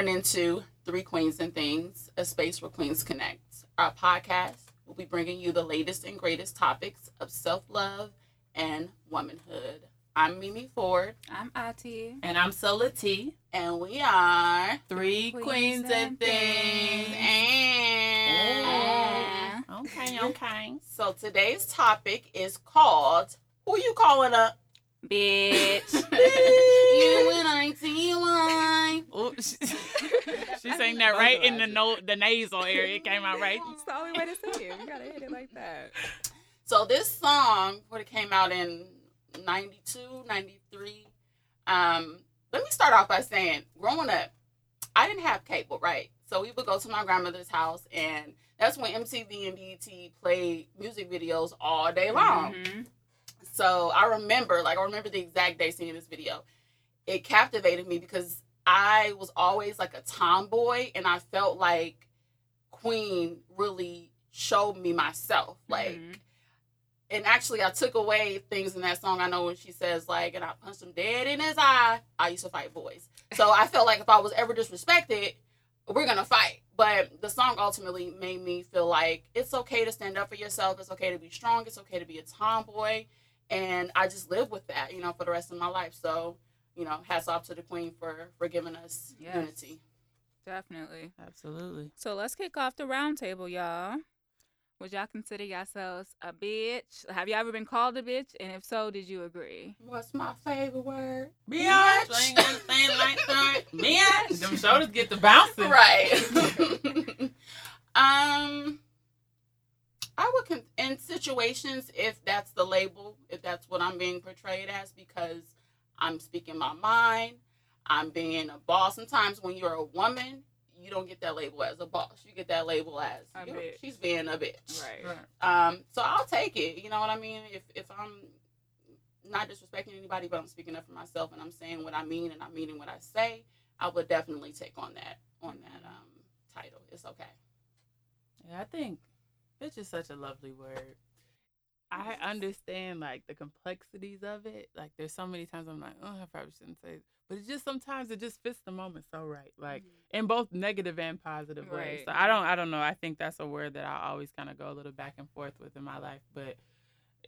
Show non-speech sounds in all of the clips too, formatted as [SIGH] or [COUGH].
Thank tuning into Three Queens and Things, a space where queens connect. Our podcast will be bringing you the latest and greatest topics of self love and womanhood. I'm Mimi Ford. I'm Ati. And I'm Sola T. And we are Three Queens, Queens and, and Things. things. And... Oh. Okay, okay. So today's topic is called Who You Calling Up? Bitch. [LAUGHS] you [LAUGHS] when I see you [LAUGHS] [LAUGHS] I. Oops. she sang that right in the no the nasal area. It came out right. It's the only way to say it. You gotta hit it like that. So this song, when it came out in 92, 93, um, let me start off by saying, growing up, I didn't have cable, right? So we would go to my grandmother's house, and that's when MTV and BET played music videos all day long. Mm-hmm. So I remember, like, I remember the exact day seeing this video. It captivated me because I was always like a tomboy, and I felt like Queen really showed me myself. Like, mm-hmm. and actually, I took away things in that song. I know when she says, like, and I punched him dead in his eye, I used to fight boys. So I felt like if I was ever disrespected, we're gonna fight. But the song ultimately made me feel like it's okay to stand up for yourself. It's okay to be strong. It's okay to be a tomboy and I just live with that, you know, for the rest of my life. So, you know, hats off to the queen for for giving us yes, unity. Definitely, absolutely. So let's kick off the roundtable, y'all. Would y'all consider yourselves a bitch? Have you ever been called a bitch? And if so, did you agree? What's my favorite word? Bitch. bitch. ain't like that. Bitch. Them shoulders get the bouncing. Right. [LAUGHS] [LAUGHS] um I would con- in situations if that's the label, if that's what I'm being portrayed as, because I'm speaking my mind, I'm being a boss. Sometimes when you're a woman, you don't get that label as a boss. You get that label as she's being a bitch. Right. right. Um. So I'll take it. You know what I mean? If if I'm not disrespecting anybody, but I'm speaking up for myself and I'm saying what I mean and I'm meaning what I say, I would definitely take on that on that um title. It's okay. Yeah, I think it's just such a lovely word. I understand like the complexities of it. Like there's so many times I'm like, oh, I probably shouldn't say, it. but it just sometimes it just fits the moment so right, like mm-hmm. in both negative and positive right. ways. So I don't, I don't know. I think that's a word that I always kind of go a little back and forth with in my life, but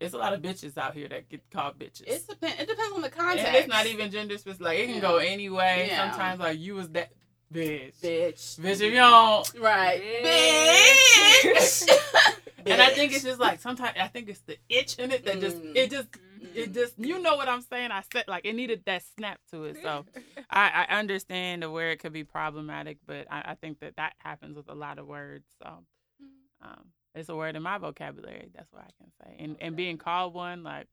it's a lot of bitches out here that get called bitches. It depends. It depends on the context. And it's not even gender specific. Like it can yeah. go anyway. Yeah. Sometimes like you was that bitch, bitch, bitch. If you don't, right, bitch. bitch. [LAUGHS] and I think it's just like sometimes I think it's the itch in it that just mm. it just it mm-hmm. just you know what I'm saying. I said like it needed that snap to it. So [LAUGHS] I, I understand where it could be problematic, but I, I, think that that happens with a lot of words. So mm-hmm. um, it's a word in my vocabulary. That's what I can say. And okay. and being called one like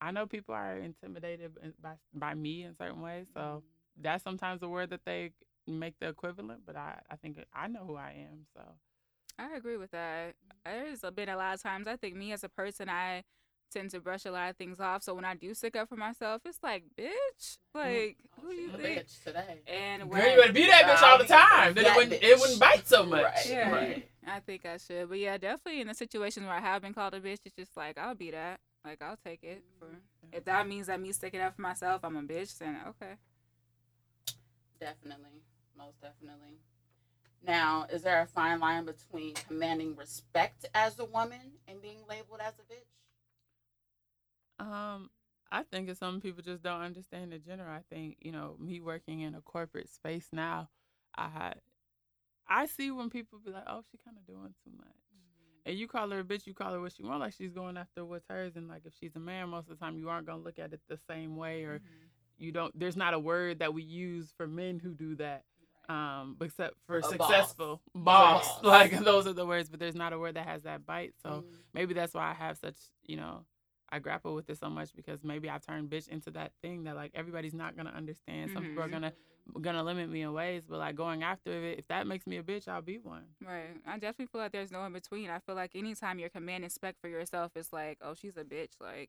I know people are intimidated by by me in certain ways. So mm-hmm. that's sometimes a word that they make the equivalent. But I I think I know who I am. So. I agree with that. There's been a lot of times I think me as a person I tend to brush a lot of things off. So when I do stick up for myself, it's like, bitch, mm-hmm. like oh, who you think? Bitch today. And when Girl, you would be that bitch all the time. Then it wouldn't it wouldn't bite so much. Right. Yeah. Right. I think I should, but yeah, definitely in the situations where I have been called a bitch, it's just like I'll be that. Like I'll take it. For if that means that me sticking up for myself, I'm a bitch. Then okay. Definitely, most definitely. Now, is there a fine line between commanding respect as a woman and being labeled as a bitch? Um, I think if some people just don't understand the gender. I think you know me working in a corporate space now, I I see when people be like, "Oh, she kind of doing too much," mm-hmm. and you call her a bitch, you call her what she want, like she's going after what's hers, and like if she's a man, most of the time you aren't gonna look at it the same way, or mm-hmm. you don't. There's not a word that we use for men who do that um, except for a successful boss. boss. [LAUGHS] Like those are the words, but there's not a word that has that bite. So mm. maybe that's why I have such, you know, I grapple with it so much because maybe I've turned bitch into that thing that like everybody's not gonna understand. Some mm-hmm. people are mm-hmm. gonna gonna limit me in ways, but like going after it, if that makes me a bitch, I'll be one. Right. I definitely feel like there's no in between. I feel like anytime you're commanding respect for yourself, it's like, oh, she's a bitch. Like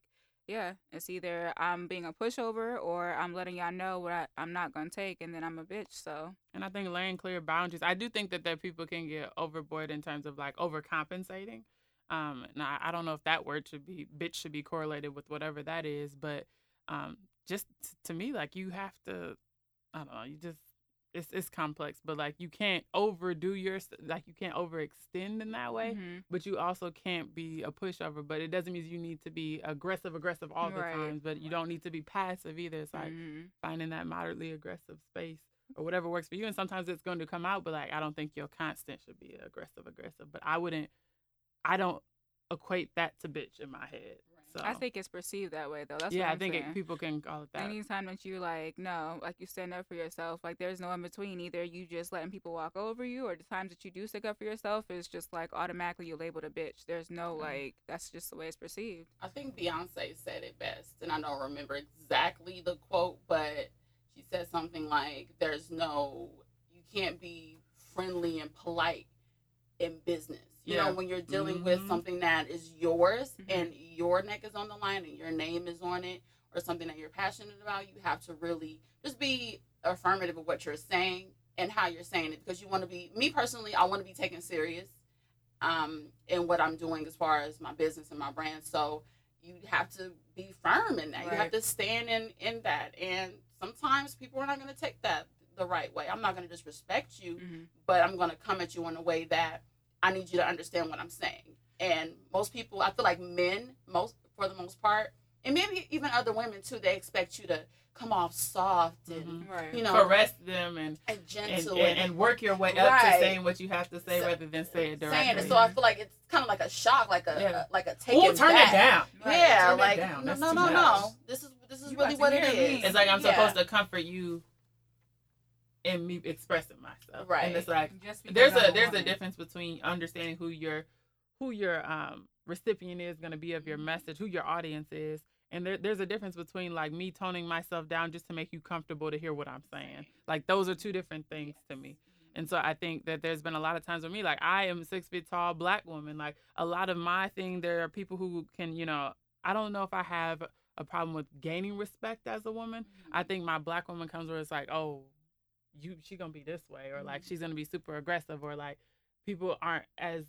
yeah, it's either I'm being a pushover or I'm letting y'all know what I, I'm not gonna take, and then I'm a bitch. So. And I think laying clear boundaries. I do think that that people can get overboard in terms of like overcompensating. Um, now I don't know if that word should be bitch should be correlated with whatever that is, but um, just to me, like you have to, I don't know, you just it's it's complex, but like you can't overdo your like you can't overextend in that way, Mhm. but you also can't be a pushover. But it doesn't mean you need to be aggressive, aggressive all the Right. times. But you don't need to be passive either. It's like Mhm. finding that moderately aggressive space or whatever works for you. And sometimes it's going to come out, but like I don't think your constant should be aggressive, aggressive. But I wouldn't, I don't equate that to bitch in my head. So I think it's perceived that way though. That's yeah, what I I'm think it, people can call it that. Anytime that you like, no, like you stand up for yourself, like there's no in between. Either you just letting people walk over you, or the times that you do stick up for yourself is just like automatically you're labeled a bitch. There's no Mm-hmm. like, that's just the way it's perceived. I think Beyonce said it best, and I don't remember exactly the quote, but she said something like, "There's no, you can't be friendly and polite in business. You Yeah. know, when you're dealing with Mhm. something that is yours Mhm. and your neck is on the line and your name is on it, or something that you're passionate about, you have to really just be affirmative of what you're saying and how you're saying it because you want to be. Me personally, I want to be taken serious um, in what I'm doing as far as my business and my brand. So you have to be firm in that. You have to stand in in that. And sometimes people are not going to take that the right way. I'm not going to disrespect you, Mm-hmm. but I'm going to come at you in a way that I need you to understand what I'm saying. And most people, I feel like men, most for the most part, and maybe even other women too, they expect you to come off soft and Mhm. Right. you know caress them and and and, gentle and, and work your way up Right. to saying what you have to say So- rather than say it directly. saying it. So I feel like it's kind of like a shock, like a, Yeah. like a taking Ooh, turn back. it down. Yeah, Turn it like down. no, That's no, no, much. no. This is this is You really what it is. me. It's like I'm Yeah. supposed to comfort you in me expressing myself. Right. And it's like Just there's a there's a difference between understanding who your who your um recipient is going to be of your mm-hmm. message, who your audience is, and there, there's a difference between like me toning myself down just to make you comfortable to hear what I'm saying. Like those are two different things to me. Mm-hmm. And so I think that there's been a lot of times with me, like I am a six feet tall black woman. Like a lot of my thing, there are people who can, you know, I don't know if I have a problem with gaining respect as a woman. Mm-hmm. I think my black woman comes where it's like, oh, you she gonna be this way, or like mm-hmm. she's gonna be super aggressive, or like people aren't as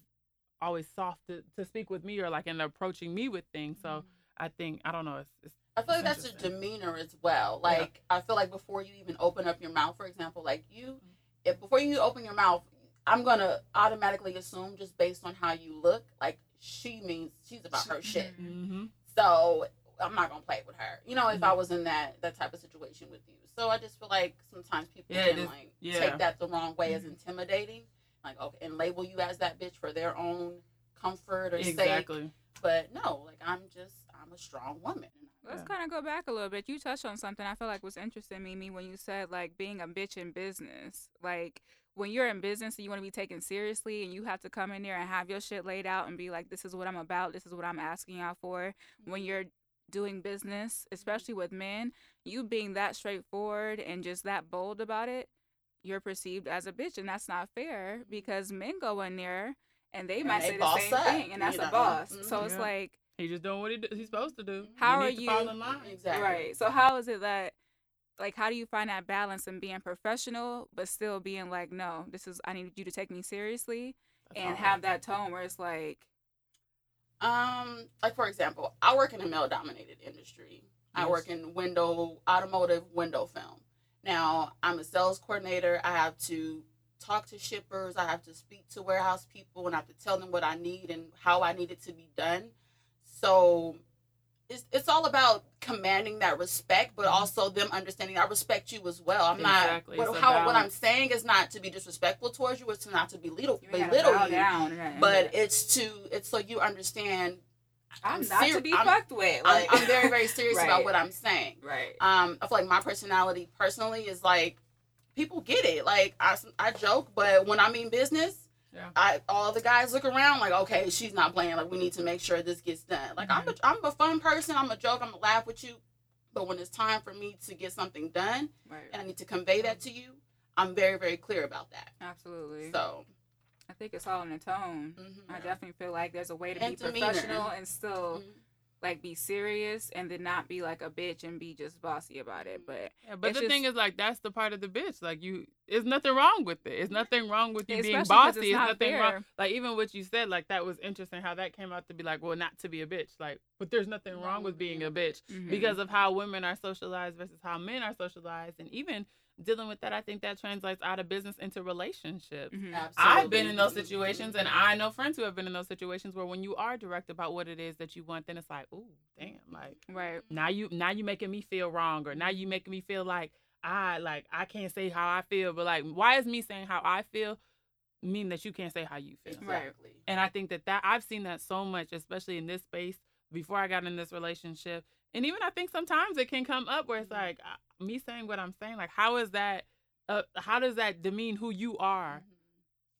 always soft to, to speak with me or like in approaching me with things. So mm-hmm. I think I don't know. It's, it's I feel like that's a demeanor as well. Like I feel like before you even open up your mouth, for example, like you, mm-hmm. if before you open your mouth, I'm gonna automatically assume just based on how you look, like she means she's about her shit. mm-hmm. So I'm not gonna play with her. You know, if I was in that that type of situation with you. So I just feel like sometimes people Yeah, can is- like yeah. take that the wrong way as Mhm. intimidating, like okay, and label you as that bitch for their own comfort or sake. But no, like I'm just I'm a strong woman. Let's Yeah. kind of go back a little bit. You touched on something I feel like was interesting, Mimi, when you said like being a bitch in business. Like when you're in business and you want to be taken seriously and you have to come in there and have your shit laid out and be like, this is what I'm about, this is what I'm asking out for. When you're doing business, especially with men, you being that straightforward and just that bold about it, you're perceived as a bitch. And that's not fair because men go in there and they And might they say the same up, thing and that's you a know? boss. Mhm. So it's Yeah. like, He's just doing what he do, he's supposed to do. How you are need to you- in line. Exactly. Right. So how is it that like how do you find that balance in being professional but still being like, no, this is I need you to take me seriously That's and have that tone where it's like Um, like for example, I work in a male dominated industry. I work in window automotive window film. Now I'm a sales coordinator. I have to talk to shippers. I have to speak to warehouse people, and I have to tell them what I need and how I need it to be done. So it's it's all about commanding that respect, but also them understanding I respect you as well. I'm Exactly. not what, how what I'm saying is not to be disrespectful towards you, it's to not to belittle you belittle you down. but it's to it's so you understand I'm I'm not ser- to be I'm- fucked with. I'm, Like, I'm very very serious about what i'm saying right. um i feel like my personality personally is like people get it like i, I joke but when i mean business Yeah. I all the guys look around like okay she's not playing like we need to make sure this gets done like I'm a, I'm a fun person I'm a joke I'm gonna laugh with you but when it's time for me to get something done Right. and I need to convey that to you I'm very very clear about that Absolutely. so I think it's all in the tone. mhm. I definitely feel like there's a way to And be demeanor. professional and still Mhm. Like be serious and then not be like a bitch and be just bossy about it. But Yeah, but It's the thing is, like, that's the part of the bitch. Like, you, there's nothing wrong with it. It's nothing wrong with you being bossy. it's It's not nothing wrong. Like, even what you said, like, that was interesting how that came out to be like, well, not to be a bitch. Like, but there's nothing wrong with being a bitch Mhm. because of how women are socialized versus how men are socialized. And even dealing with that, I think that translates out of business into relationships. Mhm. I've been in those situations, and I know friends who have been in those situations where when you are direct about what it is that you want, then it's like, ooh, damn, like Right. now you now you making me feel wrong, or now you making me feel like I like I can't say how I feel, but like why is me saying how I feel mean that you can't say how you feel? Right. Exactly. And I think that that I've seen that so much, especially in this space before I got in this relationship. And even I think sometimes it can come up where it's Mhm. like me saying what I'm saying, like how is that? Uh, how does that demean who you are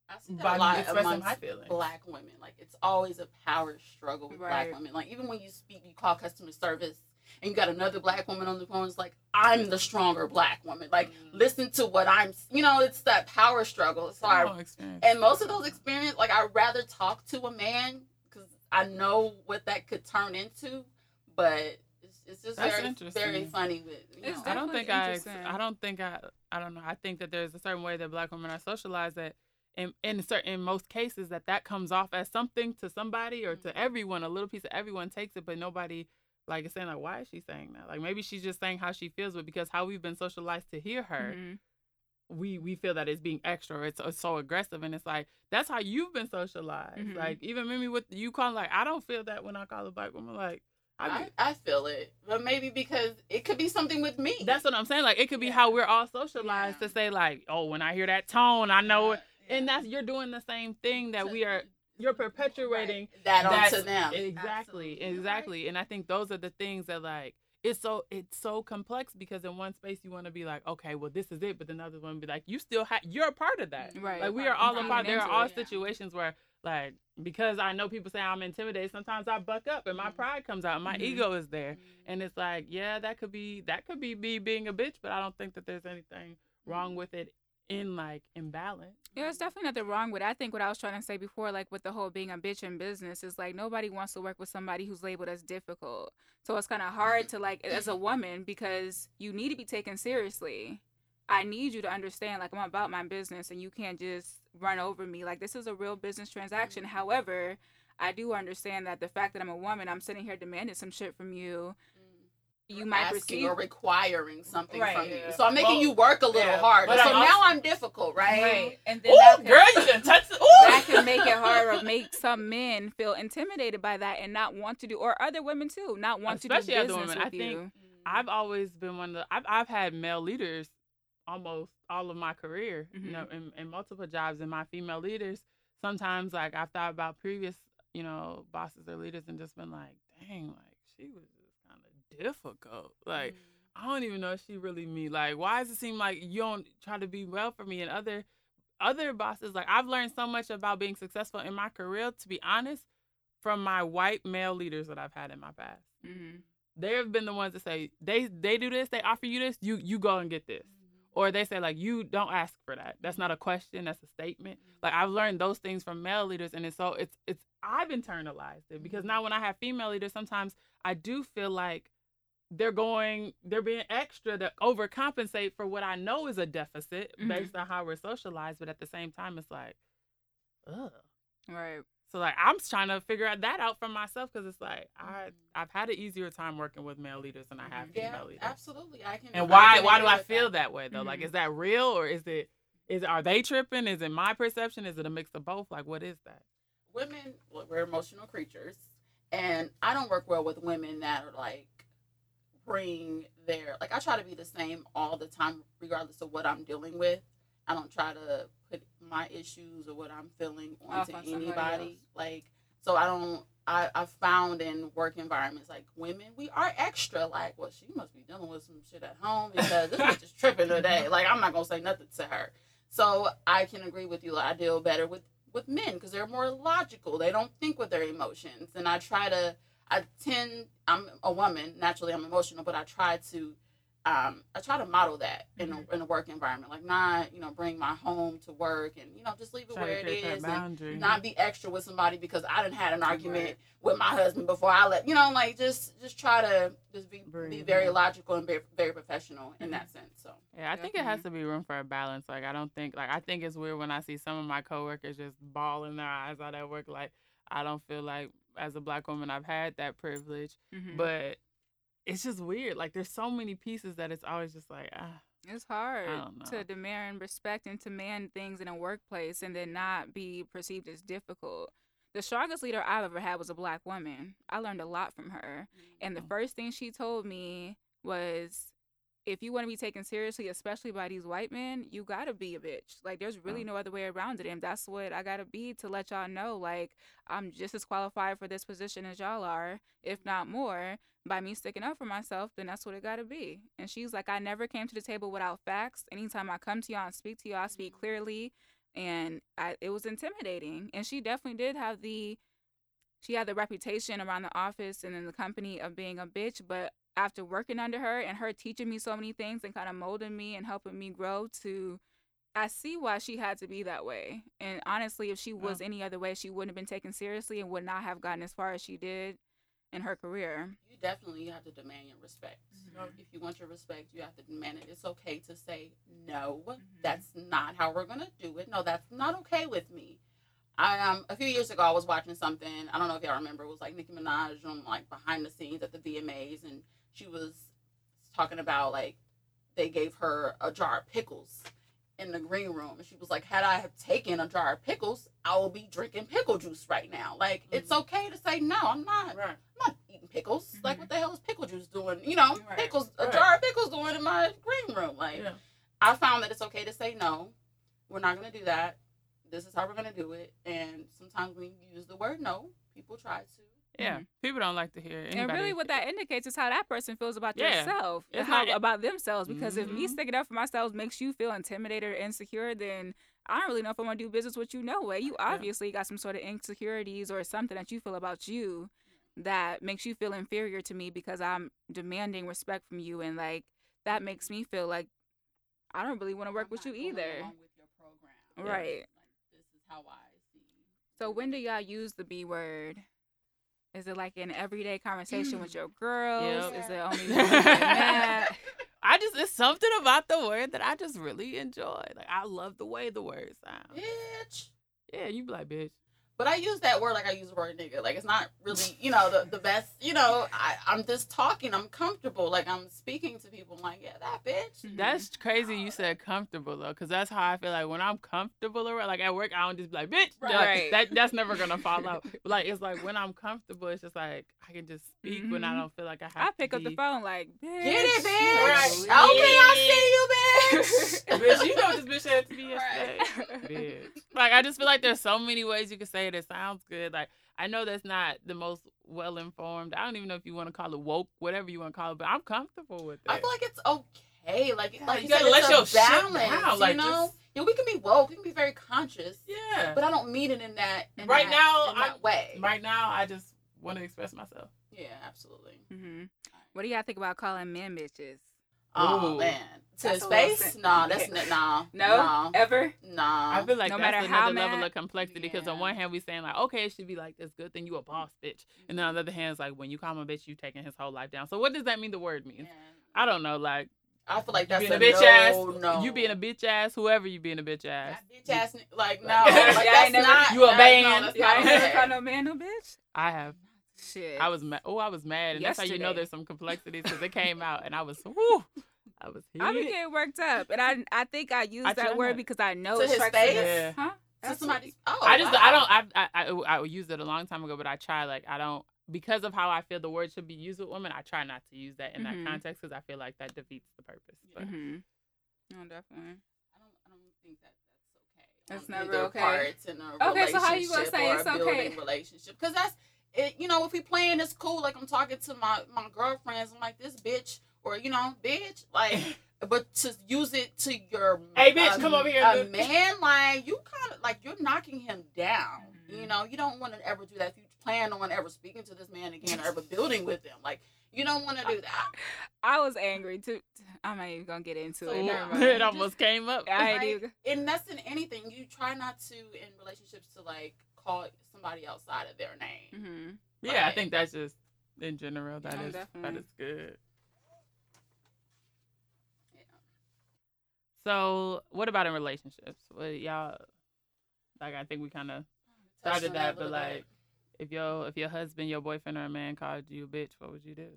I see that by a lot expressing my feelings? black women. Like it's always a power struggle with Right. black women. Like even when you speak, you call customer service, and you got another black woman on the phone. It's like I'm the stronger black woman. Like Mm. listen to what I'm. You know, it's that power struggle. So I and most of those experiences, like I'd rather talk to a man because I know what that could turn into. But it's, it's just That's very interesting. very funny with. You know, I don't think I. I don't think I. I don't know. I think that there's a certain way that black women are socialized that, in in certain in most cases, that that comes off as something to somebody or Mhm. to everyone. A little piece of everyone takes it, but nobody like is saying like, why is she saying that? Like maybe she's just saying how she feels, but because how we've been socialized to hear her, Mhm. we we feel that it's being extra or it's, it's so aggressive, and it's like that's how you've been socialized. Mhm. Like even Mimi with you call like I don't feel that when I call a black woman like. I I, I feel it, but maybe because it could be something with me. That's what I'm saying. Like it could be Yeah. how we're all socialized Yeah. to say like, oh, when I hear that tone, I know it. Yeah. And that's you're doing the same thing that we are. You're perpetuating Right. that onto them. Exactly, Absolutely. exactly. And I think those are the things that like it's so it's so complex because in one space you want to be like, okay, well this is it, but want to be like, you still have you're a part of that. Right. Like we are all a part. There are all situations where like because I know people say I'm intimidated, sometimes I buck up and my Mhm. pride comes out, my Mhm. ego is there. Mm-hmm. And it's like, yeah, that could be that could be me being a bitch, but I don't think that there's anything wrong with it in like imbalance. Yeah, there's definitely nothing wrong with it. I think what I was trying to say before, like with the whole being a bitch in business, is like nobody wants to work with somebody who's labeled as difficult. So it's kind of hard to like as a woman because you need to be taken seriously. I need you to understand, like I'm about my business, and you can't just run over me. Like this is a real business transaction. Mm-hmm. However, I do understand that the fact that I'm a woman, I'm sitting here demanding some shit from you. Mm. You might asking perceive or requiring something Right, from you. yeah. So I'm making Well, you work a little yeah, harder. but So I'm now I'm difficult, right? Right. and then Ooh, that could- girl, you done touched it. [LAUGHS] that Ooh. can make it hard or make some men feel intimidated by that and not want to do or other women too not want Especially to do other business women. I with think I've always been one of the I've I've had male leaders almost all of my career, you know, in, in multiple jobs and my female leaders. Sometimes like I've thought about previous, you know, bosses or leaders and just been like, dang, like she was just kind of difficult. Like I don't even know if she really me. Like, why does it seem like you don't try to be well for me? And other other bosses, like I've learned so much about being successful in my career, to be honest, from my white male leaders that I've had in my past. mm-hmm. They have been the ones that say they they do this, they offer you this, you you go and get this. Or they say like you don't ask for that. That's not a question, that's a statement. Like I've learned those things from male leaders and it's so it's it's I've internalized it because now when I have female leaders, sometimes I do feel like they're going they're being extra to overcompensate for what I know is a deficit Mhm. based on how we're socialized, but at the same time it's like, ugh. right So like I'm trying to figure out that out for myself because it's like I I've had an easier time working with male leaders than I have Mm-hmm. Yeah, female leaders. absolutely. I can. And why can why do I feel that. that way though? Like Mhm. is that real or is it is are they tripping? Is it my perception? Is it a mix of both? Like what is that? Women, well, we're emotional creatures, and I don't work well with women that are like bring their like. I try to be the same all the time, regardless of what I'm dealing with. I don't try to put my issues or what I'm feeling onto on anybody. Like, so I don't. I I found in work environments like women, we are extra. Like, well, she must be dealing with some shit at home because this bitch is tripping today. Like, I'm not gonna say nothing to her. So I can agree with you. I deal better with with men because they're more logical. They don't think with their emotions, and I try to. I tend. I'm a woman. Naturally, I'm emotional, but I try to. Um, I try to model that in a, in a work environment, like not you know bring my home to work and you know just leave it Try where it is and not be extra with somebody because I didn't had an argument Right. with my husband before I let you know like just just try to just be be very logical and very, very professional in Mhm. that sense. So Yeah, I think it has to be room for a balance. Like I don't think like I think it's weird when I see some of my coworkers just bawling their eyes out at work. Like I don't feel like as a black woman I've had that privilege. Mhm. But it's just weird. Like there's so many pieces that it's always just like ah It's hard to demand respect and demand things in a workplace and then not be perceived as difficult. The strongest leader I've ever had was a black woman. I learned a lot from her. And the first thing she told me was if you want to be taken seriously, especially by these white men, you gotta be a bitch. Like there's really Oh. no other way around it. And that's what I gotta be to let y'all know. Like I'm just as qualified for this position as y'all are, if not more. By me sticking up for myself, then that's what it gotta be. And she's like, I never came to the table without facts. Anytime I come to y'all and speak to y'all, I speak Mhm. clearly. And I, it was intimidating. And she definitely did have the she had the reputation around the office and in the company of being a bitch, but after working under her and her teaching me so many things and kind of molding me and helping me grow to I see why she had to be that way. And honestly, if she was any other way, she wouldn't have been taken seriously and would not have gotten as far as she did in her career. You definitely have to demand your respect. Mhm. If you want your respect, you have to demand it. It's okay to say no. Mhm. That's not how we're gonna do it. No, that's not okay with me. I um a few years ago I was watching something. I don't know if y'all remember. It was like Nicki Minaj on like behind the scenes at the VMAs, and she was talking about like they gave her a jar of pickles in the green room, and she was like, "Had I have taken a jar of pickles, I will be drinking pickle juice right now. Like it's Mhm. okay to say no. I'm not. Right. I'm not eating pickles. Like, Mhm. what the hell is pickle juice doing? You know, Right, pickles, a jar of pickles doing in my green room. Like, Yeah. I found that it's okay to say no. We're not going to do that. This is how we're going to do it. And sometimes when you use the word no, people try to. Yeah. People don't like to hear anybody. And really, what that indicates is how that person feels about Yeah. yourself, and It's how not- about themselves. Because if me Mhm. sticking up for myself makes you feel intimidated or insecure, then I don't really know if I'm gonna do business with you. No way. You obviously got some sort of insecurities or something that you feel about you that makes you feel inferior to me because I'm demanding respect from you, and like that makes me feel like I don't really want to work I'm with not you either. with your program. Right. Like, this is how I see. So when do y'all use the B word? Is it like an everyday conversation with mm. your girls? Yep. Is it only [LAUGHS] when you? [LAUGHS] I just it's something about the word that I just really enjoy. Like I love the way the word sounds. Bitch. Yeah, you be like bitch. But I use that word like I use the word nigga. Like it's not really, you know, the, the best. You know, I, I'm just talking. I'm comfortable. Like I'm speaking to people. I'm like, yeah, that bitch. Mhm. That's crazy. You said comfortable though, because that's how I feel like when I'm comfortable around, like at work, I don't just be like bitch. Like, Right. that that's never gonna fall out. But [LAUGHS] like it's like when I'm comfortable, it's just like I can just speak when I Mhm. don't feel like I have. I to pick up the phone like, bitch. Get it, bitch. Right. Okay, I see you, bitch. [LAUGHS] bitch, you know this bitch said to me [LAUGHS] Right. yesterday. Bitch. Like I just feel like there's so many ways you can say it. It sounds good. Like I know that's not the most well informed. I don't even know if you want to call it woke, whatever you want to call it, but I'm comfortable with it. I feel like it's okay. Like, Yeah, like you you, gotta said, let it's your a shit balance. down, like, you know, just- yeah, we can be woke. We can be very conscious. yeah. But I don't mean it in that. In Right that, now, in that I'm- way. right now, I just want to express myself. Yeah, absolutely. hmm What do y'all think about calling men bitches? Oh Ooh. man, to That's his a face? sen- Nah, that's n- nah. No, nah, ever. nah. I feel like no that's matter how another level mad- of complexity because on one hand we saying like, okay, it should be like this good thing you a boss bitch, and then on the other hand it's like when you call him a bitch, you taking his whole life down. So what does that mean? The word means? Yeah. I don't know. Like I feel like you that's being a, a, bitch no, ass, No, you being a bitch ass, whoever you being a bitch ass. That bitch ass. Like no, [LAUGHS] Like- like, Yeah, that's never- not. You a that- man. No, that's Y'all not ain't never okay. call no man no bitch. I have. Shit. I was mad. Oh, I was mad, and that's how you know there's some complexities because it came out, and I was [LAUGHS] whoo, I was I be getting worked up, and I I think I use I that word not. because I know To it his face? Yeah. Huh? To somebody's. Oh, I just wow. I don't I, I I I used it a long time ago, but I try like I don't because of how I feel the word should be used with women. I try not to use that in Mhm. that context because I feel like that defeats the purpose. But Mm-hmm. No, definitely. I don't, I don't think that that's okay. That's never okay. parts in a Okay, so how are you gonna say it's okay? Relationship, because that's it. You know, if we playing it's cool, like I'm talking to my my girlfriends, I'm like this bitch, or you know, bitch, like. [LAUGHS] But to use it to your Hey, bitch, a- come over here, a dude. [LAUGHS] man like you kind of like you're knocking him down. Mhm. You know, you don't want to ever do that. If you plan on ever speaking to this man again or ever building with him, like you don't want to do that. I was angry too. I'm not even gonna get into So, it. Ooh, yeah. it almost came up. I ain't Right? and that's in anything. You try not to in relationships to like call somebody outside of their name. Mm-hmm. Yeah, I think that's just in general that Yeah, is definitely. is good. Yeah. So, what about in relationships? What y'all like? I think we kind of Touched started on that, but little bit. like, if your if your husband, your boyfriend, or a man called you a bitch, what would you do?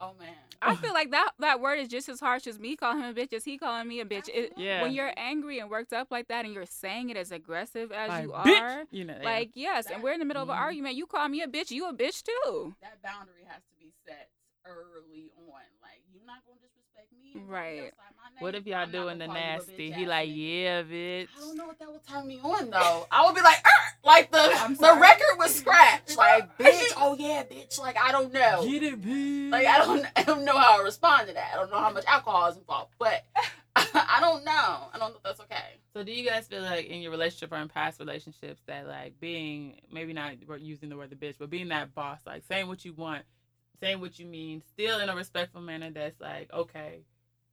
Oh man. I feel like that that word is just as harsh as me calling him a bitch as he calling me a bitch. It, Yeah. When you're angry and worked up like that, and you're saying it as aggressive as Like, you bitch, are, you know, yeah. like yes, and we're in the middle of an argument. You call me a bitch, you a bitch too. That boundary has to be set early on. Like you're not gonna disrespect me. and Right. what if y'all I'm doing the gonna call you a nasty? He like, yeah, bitch. I don't know what that would turn me on though. I would be like, "Er," like the the record was scratched. [LAUGHS] Like, [LAUGHS] bitch, oh yeah, bitch. Like I don't know. Get it, bitch. Like I don't, [LAUGHS] I don't know how I respond to that. I don't know how much alcohol is involved, but I don't know. I don't know if that's okay. So do you guys feel like in your relationship or in past relationships that like being maybe not using the word the bitch, but being that boss, like saying what you want, saying what you mean, still in a respectful manner that's like, okay,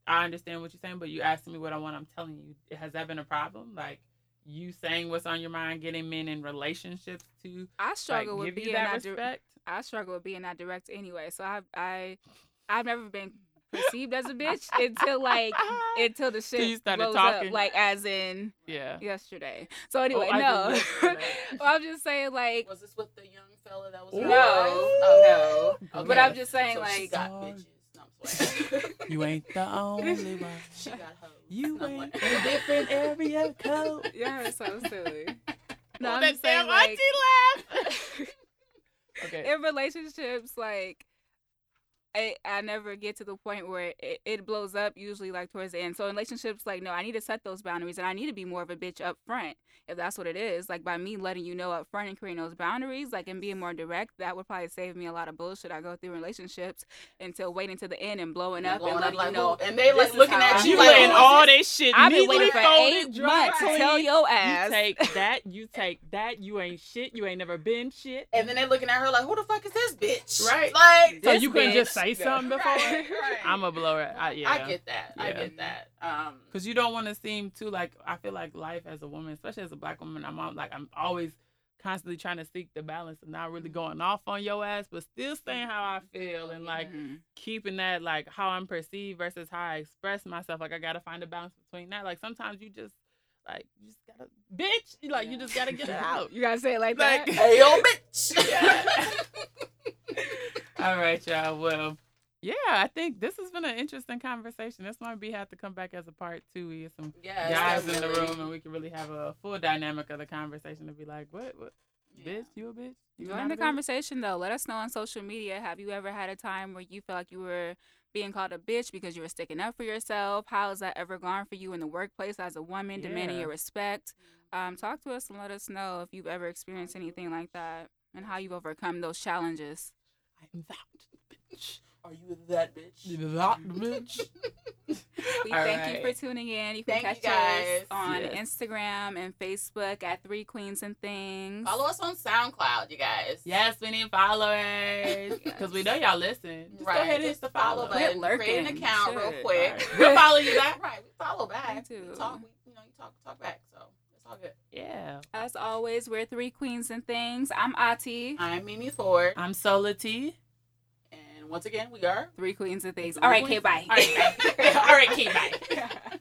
I understand what you're saying, but you asking me what I want, I'm telling you. Has that been a problem? Like you saying what's on your mind, getting men in relationships to I like struggle with give being that di- respect? I struggle with being that direct anyway. So I I I've never been perceived as a bitch until like [LAUGHS] until the shit you started blows talking. up, like as in yeah. yesterday. So oh, anyway, I no. [LAUGHS] well, I'm just saying like Was this with the young fella that was? Ooh. No, Oh, no. Okay. But I'm just saying So like got bitches. No, I'm. [LAUGHS] You ain't the only one. she got hoes. You No, I'm ain't playing. a different area code. yeah, it's so silly. No, Oh, I'm that just saying damn like auntie laugh. okay. in relationships like I, I never get to the point where it, it blows up usually like towards the end. So in relationships, like no, I need to set those boundaries and I need to be more of a bitch up front if that's what it is. Like by me letting you know up front and creating those boundaries, like and being more direct, that would probably save me a lot of bullshit I go through relationships until waiting to the end and blowing up Blowing and letting like, you know. and they like looking at you You feel. like, letting all this? this shit. I've been waiting for eight months to clean. tell your ass. You take [LAUGHS] that. You take that. You ain't shit. You ain't never been shit. And then they looking at her like, who the fuck is this bitch? Right. Like, So you couldn't just bitch. Say something before. Right, right. I'm a blower. I, yeah. I get that. I get that. Um, Cause you don't want to seem too like I feel like life as a woman, especially as a black woman, I'm all, like I'm always constantly trying to seek the balance of not really going off on your ass, but still saying how I feel and like Mhm. keeping that like how I'm perceived versus how I express myself. Like I gotta find a balance between that. Like sometimes you just like you just gotta bitch. You like you just gotta get it out. [LAUGHS] You gotta say it like, Like- that. [LAUGHS] hey yo, bitch. [LAUGHS] Yeah. All right, y'all. Well, yeah, I think this has been an interesting conversation. This might be have to come back as a part two. We get some yes, guys in the room and we can really have a full dynamic of the conversation to be like, what, what, Yeah. bitch, you a bitch? You Join the bitch? conversation though. Let us know on social media. Have you ever had a time where you felt like you were being called a bitch because you were sticking up for yourself? How has that ever gone for you in the workplace as a woman, demanding your respect? Um, talk to us and let us know if you've ever experienced anything like that and how you've overcome those challenges. I'm that bitch. Are you that bitch? That bitch. [LAUGHS] We All thank right. you for tuning in. You can Thank you, catch guys. us on Yes. Instagram and Facebook at Three Queens and Things. Follow us on SoundCloud, you guys. Yes, we need followers [LAUGHS] because we know y'all listen. Just right. go ahead and hit Just the follow follow. button. Quit Create an lurking. account real quick. Alright. We'll follow you back. [LAUGHS] Right, we follow back. Me too. We talk. We, you know, you talk, talk back. So it's all good. Yeah. As always, we're Three Queens and Things. I'm Ati. I'm Mimi Ford, I'm Sola T. and once again, we are. Three Queens and Things. Three All right, Queens. okay, bye. All right, bye. [LAUGHS] All right, Kay, bye. [LAUGHS]